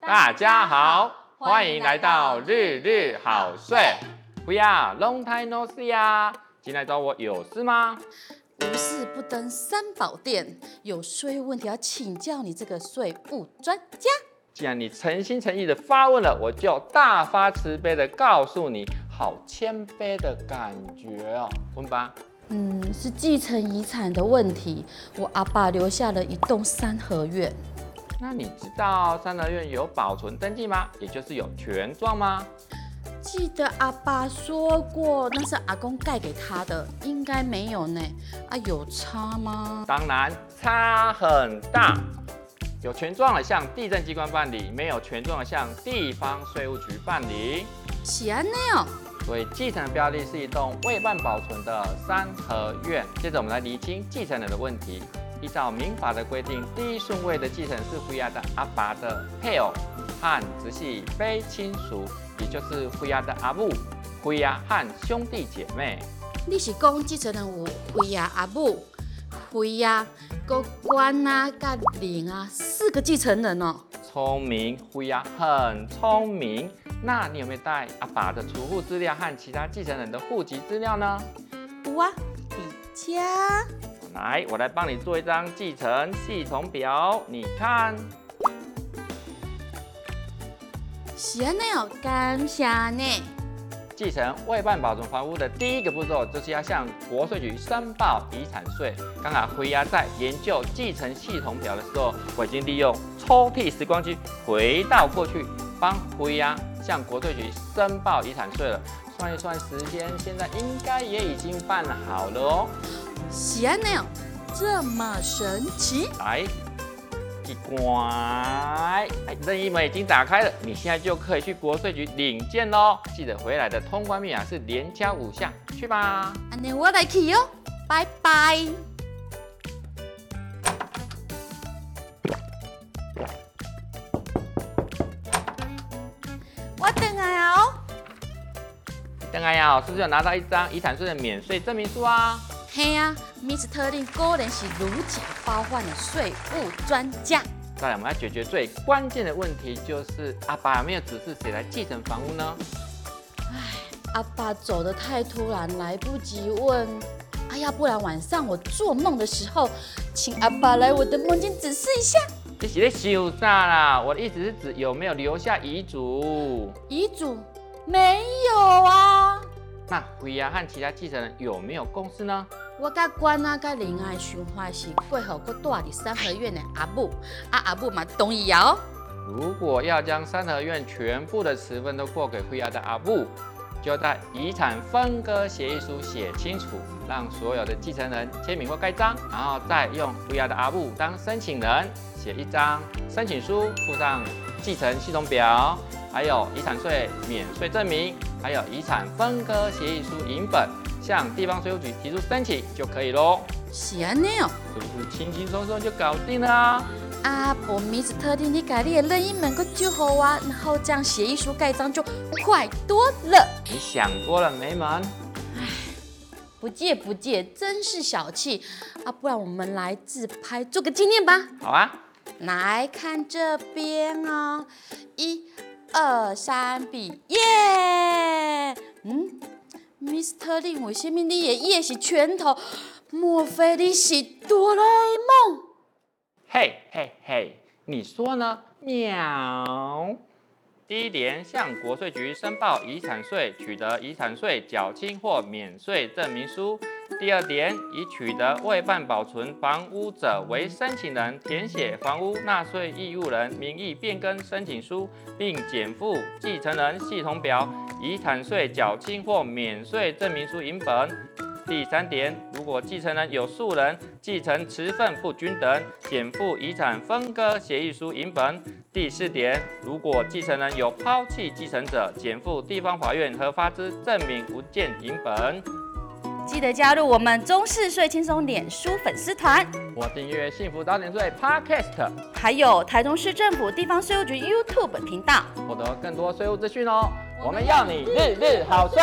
大家好，欢迎来到日日好睡。不要，Long time no see 呀！进来找我有事吗？无事不登三宝殿，有税务问题要请教你这个税务专家。既然你诚心诚意的发问了，我就大发慈悲的告诉你，好谦卑的感觉哦。问吧。嗯，是继承遗产的问题。我阿爸留下了一栋三合院。那你知道三合院有保存登记吗？也就是有权状吗？记得阿爸说过，那是阿公盖给他的，应该没有呢。啊，有差吗？当然差很大。有权状的向地震机关办理，没有权状的向地方税务局办理。是安内哦。所以继承的标的是一栋未办保存的三合院。接着我们来厘清继承人的问题。依照民法的规定，第一顺位的继承是辉亚的阿爸的配偶和直系非亲属，也就是辉亚的阿母、辉亚和兄弟姐妹。你是讲继承人有辉亚阿母、辉亚、个官啊、甲玲啊四个继承人哦？聪明，辉亚很聪明。那你有没有带阿爸的储户资料和其他继承人的户籍资料呢？有啊，底加。来，我来帮你做一张继承系统表，你看。是啊，那有感谢呢。继承未办保存房屋的第一个步骤，就是要向国税局申报遗产税。刚好辉亚在研究继承系统表的时候，我已经利用抽屉时光机回到过去，帮辉亚向国税局申报遗产税了。算一算时间，现在应该也已经办好了哦。喜安呢？这么神奇？来，一关，哎，任意门已经打开了，你现在就可以去国税局领件喽。记得回来的通关密码是连敲五下，去吧。那我来去哟，拜拜。我等下哦。等下呀，是不是有拿到一张遗产税的免税证明书啊？嘿呀定果然是如假包换的税务专家。再来，我们要解决最关键的问题，就是阿爸有没有指示谁来继承房屋呢？哎，阿爸走得太突然，来不及问。哎呀，不然晚上我做梦的时候，请阿爸来我的梦境指示一下。这是在想啥啦？我的意思是指有没有留下遗嘱？遗嘱没有啊。那辉亚和其他继承人有没有共识呢？我甲关啊，甲林爱想法是过后阁住伫三合院的阿母，啊阿母嘛同意哦。如果要将三合院全部的持分都过给辉亚的阿母，就在遗产分割协议书写清楚，让所有的继承人签名或盖章，然后再用辉亚的阿母当申请人，写一张申请书，附上继承系统表，还有遗产税免税证明，还有遗产分割协议书影本。向地方税务局提出申请就可以喽。是安尼哦，是不是轻轻松松就搞定了啊？啊，不，Miss 特定你改你的任意门个就好啊，然后这样协议书盖章就快多了。你想多了，没门。唉，不借不借，真是小气啊！不然我们来自拍做个纪念吧。好啊，来看这边哦，一、二、三，比耶！嗯。Miss 特定，为什么你的也是拳头？莫非你是哆啦 A 梦？嘿嘿嘿，你说呢？喵。第一点，向国税局申报遗产税，取得遗产税缴清或免税证明书。第二点，已取得未办保存房屋者为申请人，填写房屋纳税义务人名义变更申请书，并减负继承人系统表、遗产税缴清或免税证明书影本。第三点，如果继承人有数人，继承持份不均等，减负遗产分割协议书影本。第四点，如果继承人有抛弃继承者，减负地方法院核发之证明文件影本。记得加入我们中式税轻松脸书粉丝团，我订阅幸福早点税 Podcast，还有台中市政府地方税务局 YouTube 频道，获得更多税务资讯哦。我们要你日日好税。